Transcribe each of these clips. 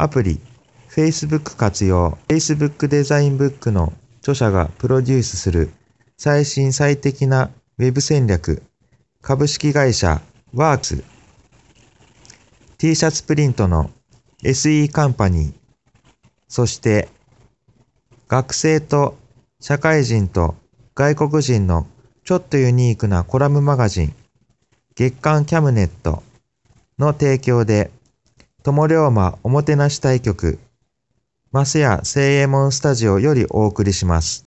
アプリ、Facebook 活用、Facebook デザインブックの著者がプロデュースする最新最適なウェブ戦略、株式会社ワークス、T シャツプリントの SE カンパニー、そして学生と社会人と外国人のちょっとユニークなコラムマガジン、月刊キャムネットの提供で、友龍馬おもてなし対局、マスヤ聖右衛門スタジオよりお送りします。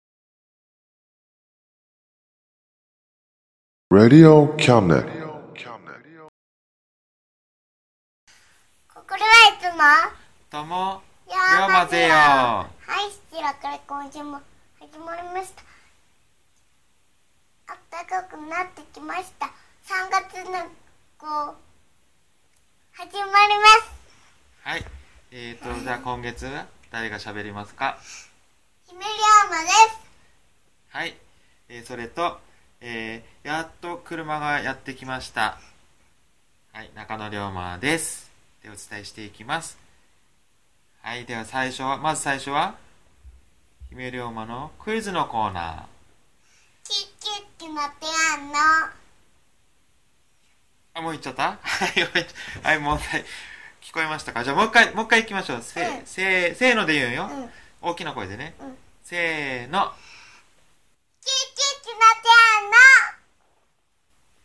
Radio cabinet. ここではいつもどうも、龍龍馬ぜよ。はい、七らから今週も始まりました。暖かくなってきました。3月のこう始まります。はい。えーと、じゃあ今月、誰が喋りますか？姫龍馬です。はい。えーそれと、えーやっと車がやってきました。はい、中野龍馬です。で、お伝えしていきます。はい、では最初は、まず最初は、姫龍馬のクイズのコーナー。キッキッキのてあんの。あ、もう言っちゃったはい、問題。聞こえましたか？じゃあもう一回、もう一回行きましょう。せ、うんせ、せーので言うんよ。うん。大きな声でね。うんせーの。キッキッキのてあんの。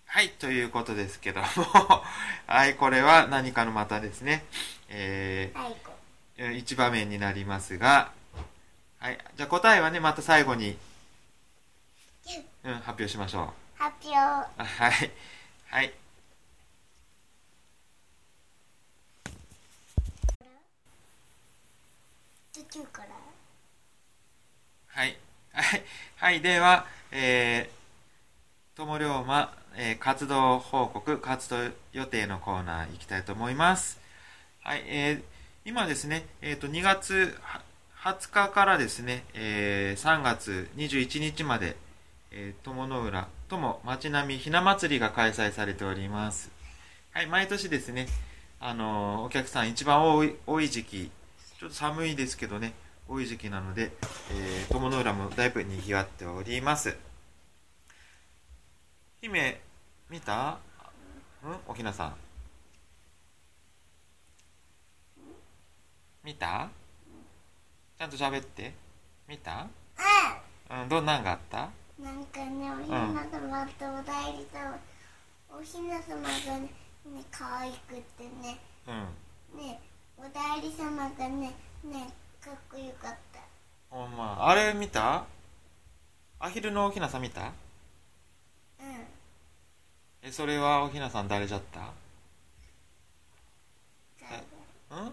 はい、ということですけども、はい、これは何かのまたですね、えはい、こー、一場面になりますが、はい、じゃあ答えはね、また最後に、うん、発表しましょう。発表。あはい、はい、途中から。はい、はい、はい、では、えー、友龍馬、えー活動報告、活動予定のコーナー行きたいと思います。はい、えー、今ですね、えっ、と、2月20日からですね、えー、3月21日まで、えー、友の浦、友町並みひな祭りが開催されております。はい、毎年ですね、あのお客さん一番、多い時期、ちょっと寒いですけどね、多い時期なので、えー、友の浦もだいぶ賑わっております。姫、見た？ん？おひなさん。見た？ちゃんと喋って。見た？うん、どんなんがあった？うん。なんかね、おひな様とお代理様、おひな様がね、ね、可愛くってね、うん。ね、お代理様がね、ね、かっこよかった。ほんま。あれ見た？アヒルのおひなさん見た？うん。え、それはおひなさん誰じゃった？可うん？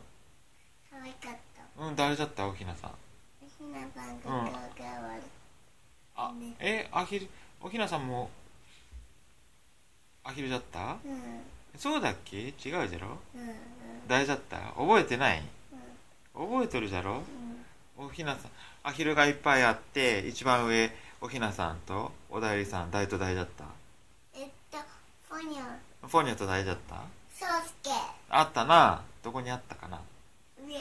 愛かった。うん、誰じゃった？おひなさん。おひなさんが顔が悪い。あね、え、アヒル、おひなさんも、アヒルじゃった？うん。そうだっけ？違うじゃろ？うん。誰じゃった覚えてない？覚えとるじゃろ？おひなさん、アヒルがいっぱいあって、一番上、おひなさんと、おだいりさん、誰と誰だった？えっと、ポニョ、フォニョと誰だった？ソウスケ、あったな。どこにあったかな？上。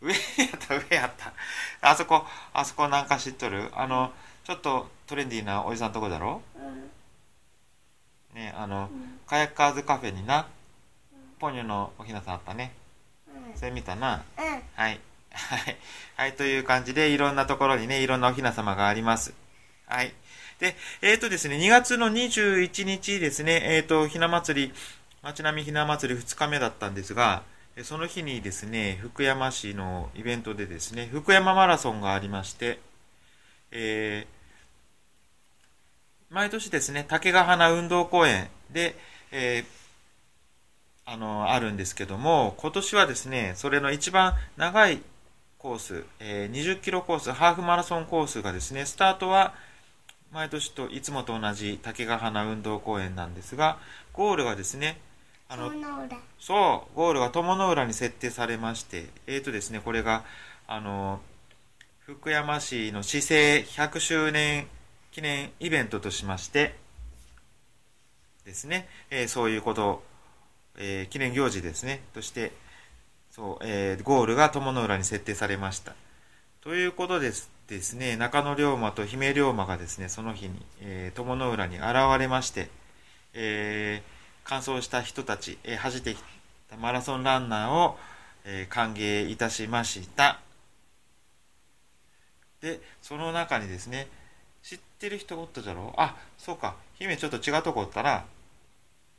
上やった、上やった。あそこ、あそこなんか知っとる？あの、ちょっとトレンディーなおじさんとこだろ？うん。ね、あの、うん。カヤッカーズカフェにな、ポニョのおひなさんあったね。うん。それ見たな。うんはい。はい。はい。という感じで、いろんなところにね、いろんなお雛様があります。はい。で、えっ、とですね、2月の21日ですね、えっ、と、ひな祭り、町並みひな祭り2日目だったんですが、えその日にですね、福山市のイベントでですね、福山マラソンがありまして、えー毎年ですね、竹ヶ花運動公園で、えーあの、あるんですけども、今年はですね、それの一番長いコース、えー20キロコース、ハーフマラソンコースがですね、スタートは毎年といつもと同じ竹ヶ花運動公園なんですが、ゴールがですね、あのそ、う、ゴールが友の浦に設定されまして、えーとですね、これが、あの、福山市の市政100周年記念イベントとしまして、ですね、えーそういうこと、えー記念行事ですね、として、そう、えーゴールが友の浦に設定されました。ということですですね、中野龍馬と姫龍馬がですね、その日に、えー友の浦に現れまして、えー完走した人たち、えー走ってきたマラソンランナーを、えー歓迎いたしました。で、その中にですね、知ってる人おったじゃろ？あ、そうか、姫ちょっと違うとこおったな。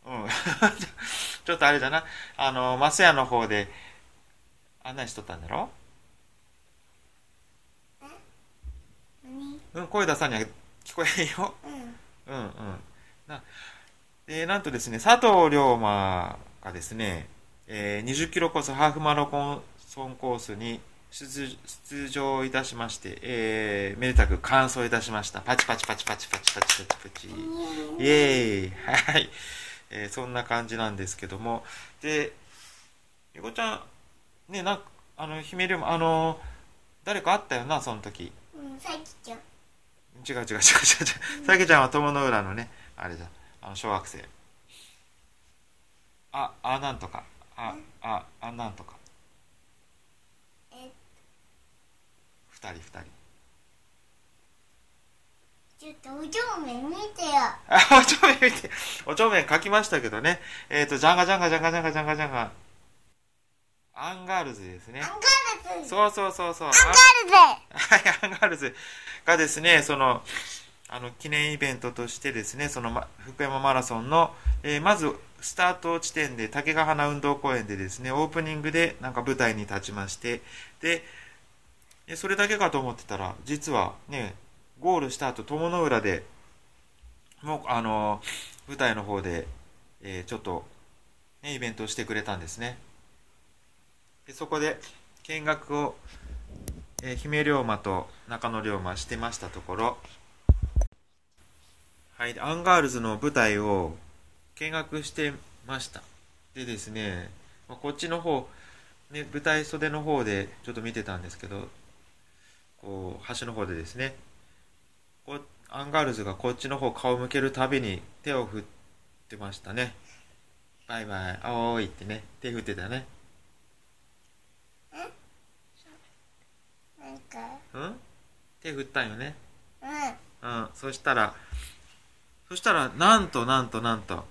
うん。ちょっとあれだな、あの、マスヤの方で案内しとったんだろ？何？うん、声出さには聞こえんよ。うんうんうん。な、で、なんとですね、佐藤龍馬がですね、えー20キロコース、ハーフマラソンコースに出出場いたしまして、えーめでたく完走いたしました。パチパチパチパチパチパチパチパチ。イエーイはい。えーそんな感じなんですけども。で、ゆこちゃん、ね、なんあの、姫龍馬、あの、誰かあったよな、その時。うんさきちゃん違う違う違う違う違う。さきちゃんは友の浦のね、あれだ、あの、小学生。あ、あ、なんとか。あ、あ、あ、なんとか。え二人二人。ちょっとお上面見てよあ、おちょめ見て、おちょめ書きましたけどね。えっ、と、ジャンガジャンガジャンガジャンガジャンガジャンガ。アンガールズですねアン。ガールズそうそうそうそう。アンガールズはい、アンガールズがですね、その、あの、記念イベントとしてですね、その、ま福山マラソンの、えーまず、スタート地点で、竹ヶ端運動公園でですね、オープニングで、なんか舞台に立ちまして、で、えそれだけかと思ってたら、実はね、ゴールした後、鞆の浦で、もう、あの、舞台の方で、えーちょっと、ね、イベントをしてくれたんですね。でそこで、見学を、えー姫龍馬と中野龍馬してましたところ、はい、アンガールズの舞台を見学してました。でですね、こっちの方、ね、舞台袖の方でちょっと見てたんですけど、こう、端の方でですね、アンガールズがこっちの方顔向けるたびに手を振ってましたね。バイバイ、あおーいってね、手振ってたね。なんか。うん？手振ったんよね。うん。うん、そしたら、そしたら、なんとなんとなんと、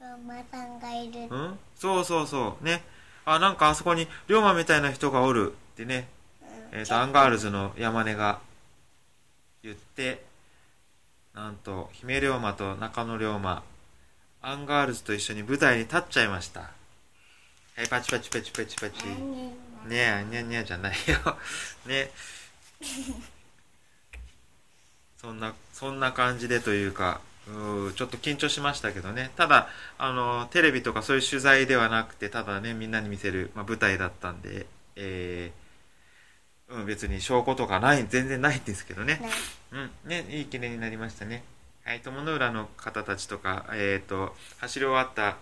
龍馬さんがいる。うん？そうそうそう、ね。あ、なんかあそこに、龍馬みたいな人がおるってね、えっ、と、アンガールズの山根が言って、なんと、姫龍馬と中野龍馬、アンガールズと一緒に舞台に立っちゃいました。はい、パチパチパチパチパチ。ねえあ、にゃにゃじゃないよ。ね。そんな、そんな感じでというか、うちょっと緊張しましたけどね。ただ、あの、テレビとかそういう取材ではなくて、ただね、みんなに見せる、まあ、舞台だったんで、えー、うん、別に証拠とかない、全然ないんですけどね。うん、ね、いい記念になりましたね。はい、友の浦の方たちとか、えっ、と、走り終わった、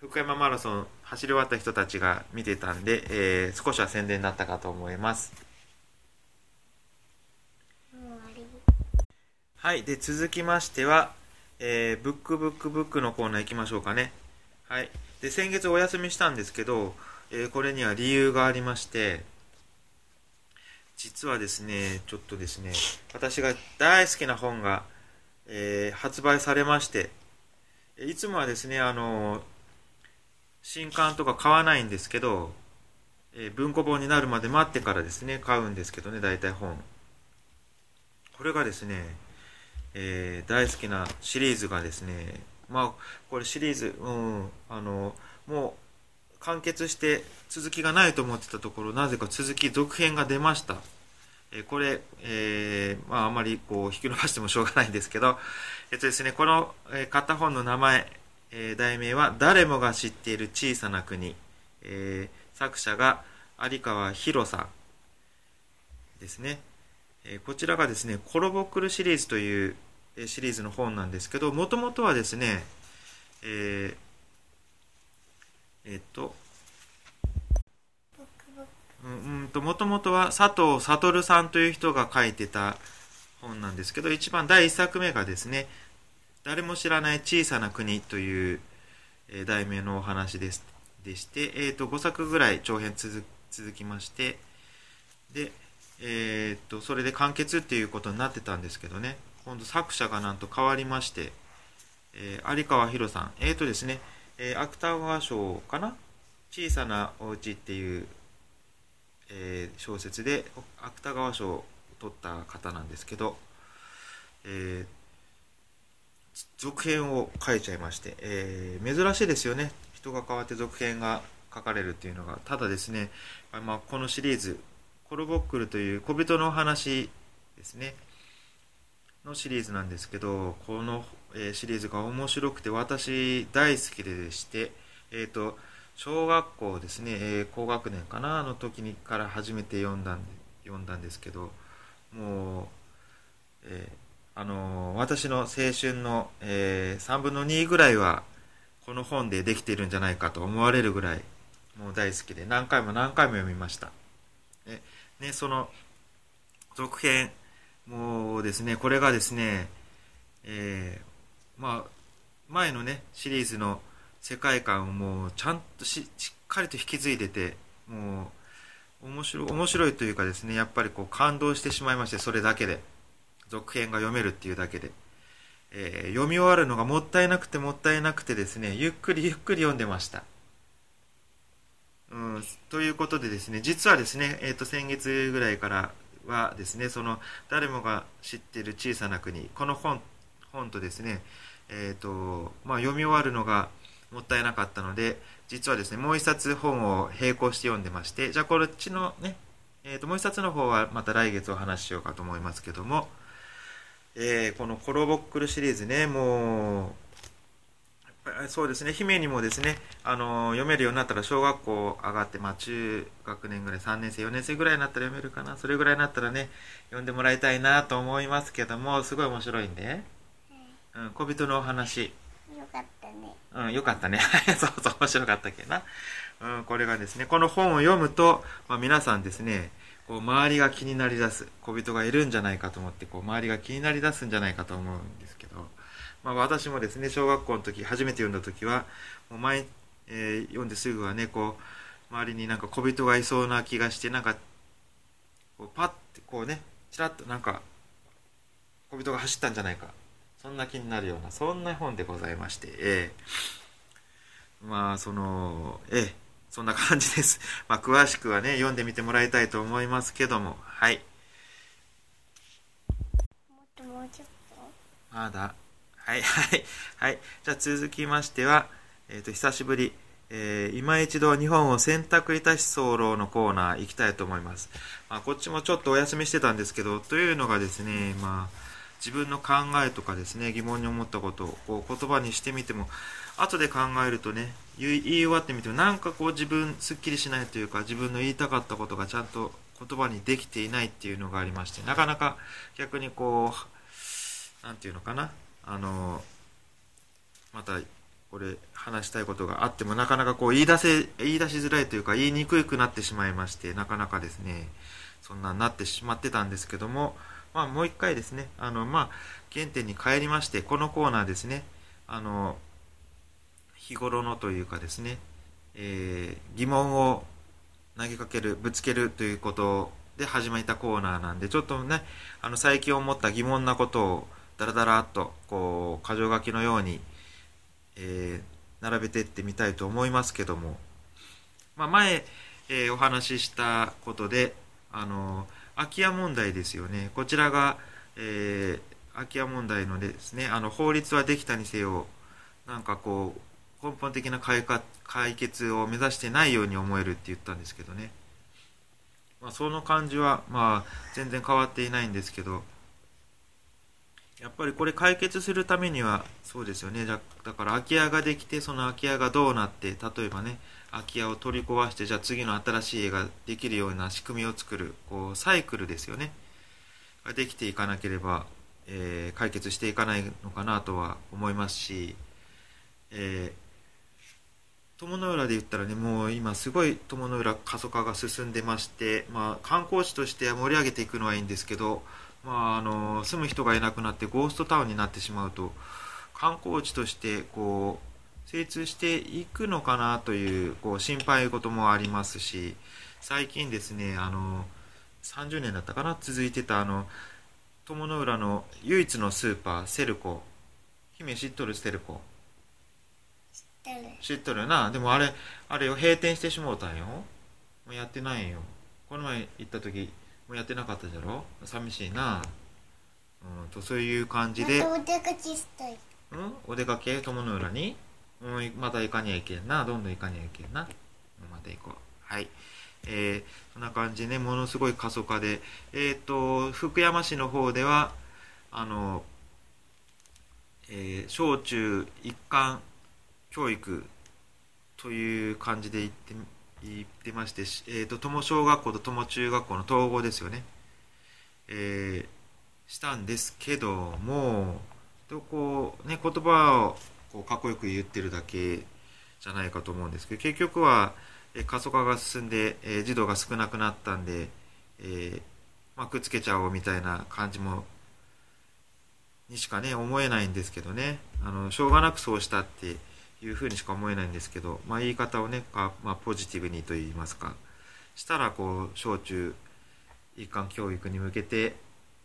福山マラソン走り終わった人たちが見てたんで、えー少しは宣伝になったかと思います。はい。で、続きましては、えーブックブックブックのコーナー行きましょうかね。はい。で、先月お休みしたんですけど、えーこれには理由がありまして、実はですね、ちょっとですね、私が大好きな本が、えー発売されまして、いつもはですね、あの、新刊とか買わないんですけど、えー文庫本になるまで待ってからですね、買うんですけどね、大体本。これがですね、えー大好きなシリーズがですね、まあ、これシリーズ、うん、あの、もう完結して続きがないと思ってたところ、なぜか続き、続編が出ました。えこれ、えーまあ、あまりこう引き伸ばしてもしょうがないんですけど、えっとですね、この、えー買った本の名前、えー題名は、誰もが知っている小さな国。えー作者が有川博さんですね。えーこちらがですね、コロボックルシリーズというシリーズの本なんですけど、もともとはですね、えーえっと、うんと、もともとは佐藤悟さんという人が書いてた本なんですけど、一番第一作目がですね、誰も知らない小さな国という、え題名のお話です。でして、えー、と5作ぐらい長編続きましてで、えー、とそれで完結っていうことになってたんですけどね今度作者がなんと変わりまして、えー有川博さんえっ、とですね、えー芥川賞かな？小さなお家っていう、えー小説で芥川賞を取った方なんですけど、えー続編を書いちゃいまして、えー珍しいですよね。人が変わって続編が書かれるっていうのがただですね、まあ、このシリーズ「コロボックル」という小人の話ですね。のシリーズなんですけどこの、えシリーズが面白くて私大好きでしてえっ、と小学校ですね、えー高学年かなの時にから初めて読んだん読んだんですけどもう、えーあの私の青春の、え3分の2ぐらいはこの本でできているんじゃないかと思われるぐらいもう大好きで何回も何回も読みました。ねね、その続編もうですねこれがですね、えーまあ前のねシリーズの世界観をもうちゃんとししっかりと引き継いでてもう面白い面白いというかですねやっぱりこう感動してしまいましてそれだけで。続編が読めるっていうだけで、えー読み終わるのがもったいなくてもったいなくてですねゆっくりゆっくり読んでました。うん、ということでですね実はですね、えー、と先月ぐらいからはですねその誰もが知ってる小さな国この本本とですね、えーとまあ、読み終わるのがもったいなかったので実はですねもう一冊本を並行して読んでましてじゃあこっちのね、えー、ともう一冊の方はまた来月お話ししようかと思いますけども、えーこのコロボックルシリーズねもうそうですね、姫にもですね、あの読めるようになったら小学校上がって、まあ、中学年ぐらい、3年生、4年生ぐらいになったら読めるかな、それぐらいになったらね、読んでもらいたいなと思いますけども、すごい面白いんで、うん、小人のお話、よかったねうん、よかったね。そうそう、面白かったっけな。うん、これがですね、この本を読むと、まあ、皆さんですね、こう周りが気になりだす、小人がいるんじゃないかと思って、こう周りが気になりだすんじゃないかと思うんですけど、まあ、私もですね、小学校の時、初めて読んだ時は、もう前、えー読んですぐはね、こう、周りになんか小人がいそうな気がして、なんか、こうパッてこうね、ちらっとなんか、小人が走ったんじゃないか。そんな気になるような、そんな本でございまして、ええまあ、その、ええそんな感じです。まあ、詳しくはね、読んでみてもらいたいと思いますけども、はい。もっともうちょっまだ。はい、はい、はい。じゃあ続きましては、えっ、と、久しぶり、えー今一度日本を選択いたし候のコーナー行きたいと思います。まあ、こっちもちょっとお休みしてたんですけど、というのがですね、まあ、自分の考えとかですね、疑問に思ったことをこう言葉にしてみても、後で考えるとね、言い終わってみても、なんかこう自分、すっきりしないというか、自分の言いたかったことがちゃんと言葉にできていないっていうのがありまして、なかなか逆にこう、なんていうのかな、あの、また、これ、話したいことがあっても、なかなかこう、言い出せ、言い出しづらいというか、言いにくくなってしまいまして、なかなかですね、そんなになってしまってたんですけども、まあ、もう一回ですね、あの、まあ、原点に帰りまして、このコーナーですね、あの、日頃のというかですね、えー疑問を投げかける、ぶつけるということで始めたコーナーなんで、ちょっとね、あの、最近思った疑問なことを、だらだらっと、こう、箇条書きのように、えー並べていってみたいと思いますけども、まあ、前、えーお話ししたことであの空き家問題ですよね。こちらが、えー空き家問題のですねあの法律はできたにせよなんかこう根本的な解解決を目指してないように思えるって言ったんですけどね、まあ、その感じは、まあ、全然変わっていないんですけどやっぱりこれ解決するためにはそうですよね。だだから空き家ができてその空き家がどうなって例えばね空き家を取り壊してじゃあ次の新しい家ができるような仕組みを作るこうサイクルですよね。ができていかなければ、えー解決していかないのかなとは思いますし、えー友の浦で言ったらねもう今すごい友の浦過疎化が進んでまして、まあ、観光地として盛り上げていくのはいいんですけど、まあ、あの住む人がいなくなってゴーストタウンになってしまうと観光地としてこう精通していくのかなというこう心配事もありますし最近ですねあの30年だったかな続いてたあの友の浦の唯一のスーパーセルコ姫知っとるセルコ知ってる。知っとるよな。でもあれあれを閉店してしもうたんよ。もうやってないんよ。この前行った時もうやってなかったじゃろ？寂しいな。うんとそういう感じで。またお出かけしたいうん？お出かけ？友の浦に？うん。また行かにゃいけんな。どんどん行かにゃいけんな。また行こう。はい。えー、そんな感じでね。ものすごい過疎化で。えっ、と福山市の方ではあのえー小中一貫教育という感じで言って言ってまして、しえー、と友小学校と友中学校の統合ですよね、えーしたんですけどもとこう、ね、言葉をこうかっこよく言ってるだけじゃないかと思うんですけど結局は、え過疎化が進んで、え児童が少なくなったんで、えまあ、くっつけちゃおうみたいな感じもにしかね思えないんですけどね。あのしょうがなくそうしたっていうふうにしか思えないんですけど、まあ、言い方をねか、まあ、ポジティブにと言いますか。したらこう小中一貫教育に向けて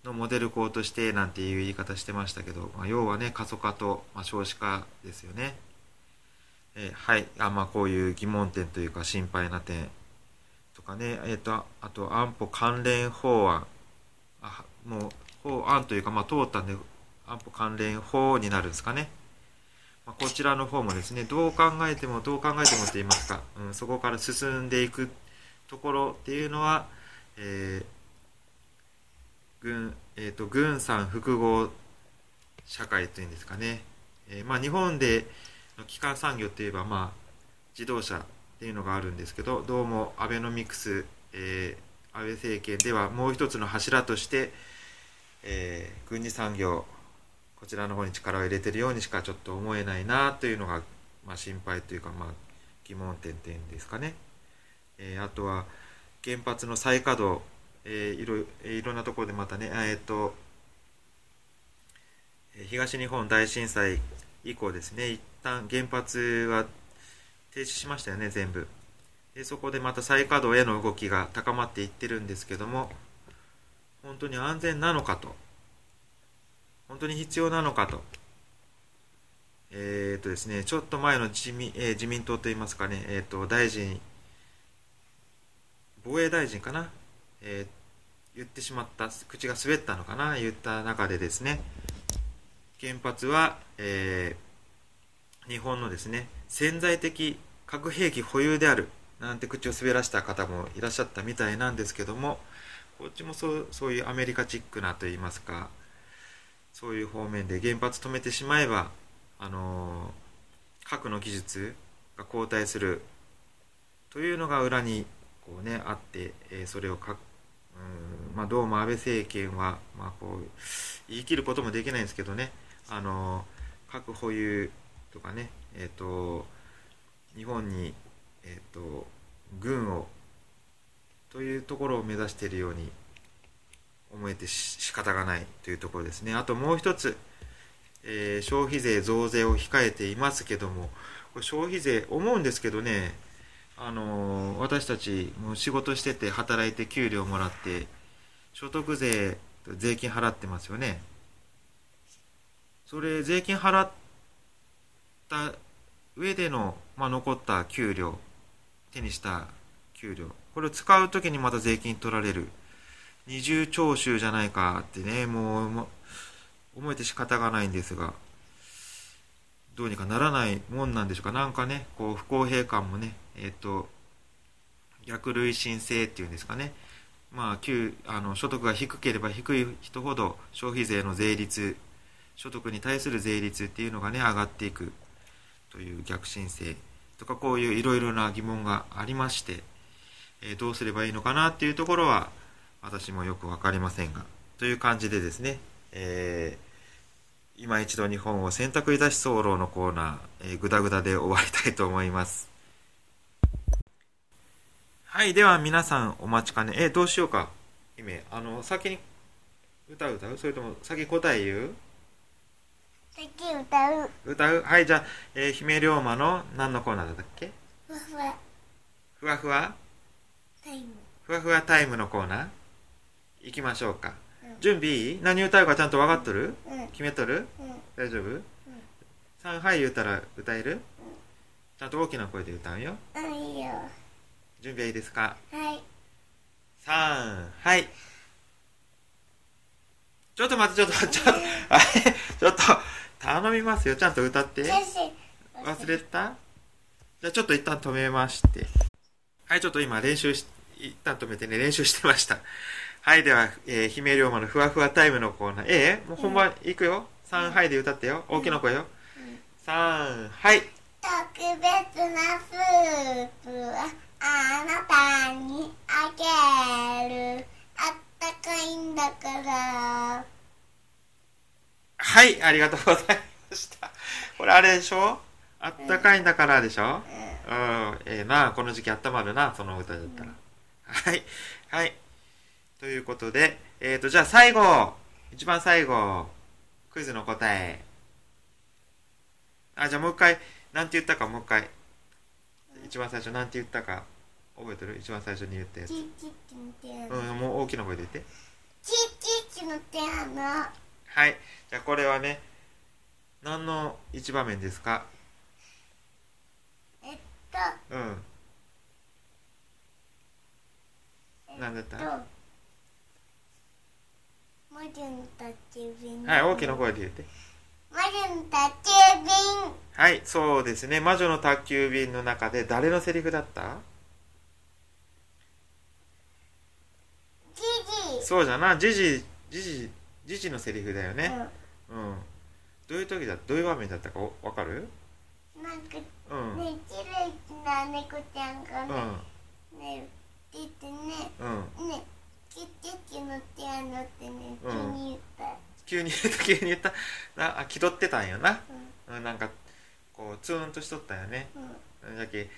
のモデル校としてなんていう言い方してましたけど、まあ、要はね過疎化と、まあ、少子化ですよね。えーはい。あまあ、こういう疑問点というか心配な点とかね、えー、とああと安保関連法案。あもう法案というか、まあ、通ったんで安保関連法になるんですかね、まあ、こちらの方もですねどう考えてもどう考えてもと言いますか、うん、そこから進んでいくところっていうのは、えー軍えー、と軍産複合社会というんですかね、えーまあ、日本での基幹産業といえば、まあ、自動車っていうのがあるんですけどどうもアベノミクス、えー安倍政権ではもう一つの柱として、えー軍事産業こちらの方に力を入れてるようにしかちょっと思えないなというのが、まあ、心配というか、まあ、疑問点っていうんですかね、えーあとは原発の再稼働、えーいろいろんなところでまたね、えーっと東日本大震災以降ですね一旦原発は停止しましたよね全部。でそこでまた再稼働への動きが高まっていってるんですけども本当に安全なのかと。本当に必要なのかと。えー、とですねちょっと前の自民,、えー自民党といいますかね、えー、と大臣防衛大臣かな、えー言ってしまった口が滑ったのかな言った中でですね原発は、えー日本のですね潜在的核兵器保有であるなんて口を滑らした方もいらっしゃったみたいなんですけどもこっちもそうそういうアメリカチックなといいますかそういう方面で原発止めてしまえば、あのー核の技術が後退するというのが裏にこう、ね、あって、えーそれをかうんまあ、どうも安倍政権は、まあ、こう言い切ることもできないんですけどね、あの核保有とかね、えー、と日本に、えー、と軍をというところを目指しているように思えてし仕方がないというところですね。あともう一つ、えー消費税増税を控えていますけども、これ消費税、思うんですけどね、あの私たちも仕事してて働いて給料もらって所得税税金払ってますよね。それ税金払った上での、まあ、残った給料手にした給料。これを使う時にまた税金取られる。二重徴収じゃないかってねもう思えて仕方がないんですが。どうにかならないもんなんでしょうか。なんかねこう不公平感もねえっ、と逆累進性っていうんですかね。まああの所得が低ければ低い人ほど消費税の税率所得に対する税率っていうのがね上がっていくという逆進性とかこういういろいろな疑問がありまして、えーどうすればいいのかなっていうところは私もよく分かりませんがという感じでですね、えー今一度日本を選択いたし候のコーナー、えー、ぐだぐだで終わりたいと思います。はいでは皆さんお待ちかね。えーどうしようか。姫あの先に歌う歌う？それとも先答え言う？先歌う。歌う？はいじゃあ、えー姫龍馬の何のコーナーだったっけ？ふわふわ。ふわふわ？タイム。ふわふわタイムのコーナー？行きましょうか、うん。準備いい？何歌うかちゃんと分かっとる？うん。決めとる？うん。大丈夫、三はい言ったら歌える、ちゃんと大きな声で歌うよ。うんいいよ準備はいいですか？はい三はいちょっと待ってちょっとちょっとあれ？ちょっと頼みますよちゃんと歌って忘れた？じゃあちょっと一旦止めまして。はい、ちょっと今練習し、一旦止めてね、練習してました。はい、では、えー、姫龍馬のふわふわタイムのコーナー。えー、もう本番いくよ。3はいで歌ってよ。大きな声よ。3はい。特別なスープはあなたにあげるあったかいんだからはい、ありがとうございました。これあれでしょ？あったかいんだからでしょ？うん、ええな、この時期あったまるな、その歌だったら。はい、はい。ということで、えっ、と、じゃあ最後、一番最後、クイズの答え。あ、じゃあもう一回、なんて言ったかもう一回。一番最初なんて言ったか、覚えてる？一番最初に言ったやつ。チッチッチの手あのうん、もう大きな声で言って。チッチッチの手あのはい。じゃあこれはね、何の一場面ですかえっとうん。となんだったえっと魔女の宅急便はい、大きな声で言って。魔女の宅急便はい、そうですね。魔女の宅急便の中で誰のセリフだった？ジジそうじゃな、ジジ、ジジ、ジジのセリフだよね。ううん。どういう時だ？どういう場面だったかおわかる？んなんかうん。うん。ね綺麗な猫ちゃんがねね出てねうん。ねチッチッチの手あのってねうん急に言った急に言った、急に言った。な、あ、気取ってたんよな。ううん、なんか、こう、ツーンとしとったよね。ん。うんだけ、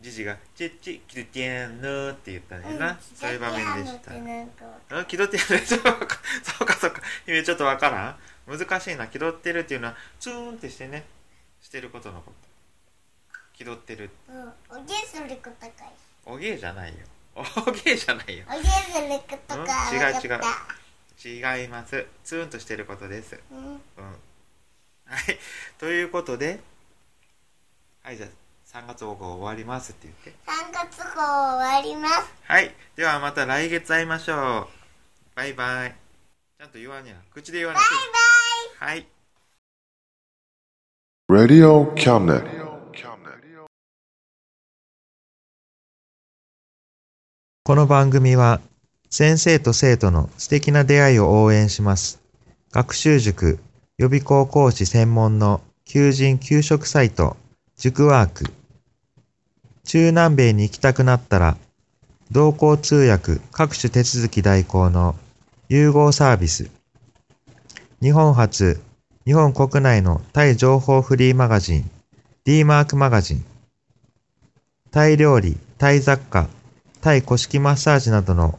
ジジが、チッチ、キルティアンヌって言ったんだよな。うん。そういう場面でした。気取ってるちょっとわかそうかそうか。姫ちょっとわからん。難しいな。気取ってるっていうのはツーンってしてね。してることのこと。気取ってる。うん。おげすることかい。おげーじゃないよ。おげーじゃないよ。おげすることか。うん？わかった違う違います。ツーンとしてることです。うん。うん。はい。ということではいじゃあ3月号終わりますって言って。3月号終わります。はい。ではまた来月会いましょう。バイバイ。ちゃんと言わにゃ口で言わなバイくはい。Radio Cabinet. この番組は先生と生徒の素敵な出会いを応援します。学習塾予備高校師専門の求人・給食サイト塾ワーク。中南米に行きたくなったら同行通訳各種手続き代行の融合サービス。日本初、日本国内のタイ情報フリーマガジン D マークマガジン。タイ料理、タイ雑貨、タイ古式マッサージなどの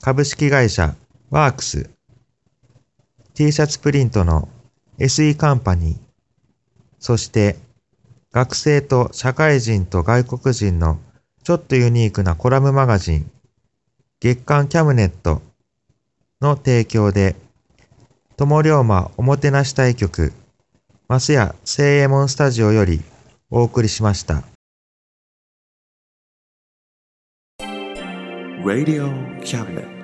株式会社ワークス T シャツプリントの SE カンパニーそして学生と社会人と外国人のちょっとユニークなコラムマガジン月刊キャムネットの提供で友龍馬おもてなし対局マスヤ聖衛門スタジオよりお送りしました。Radio Cabinet.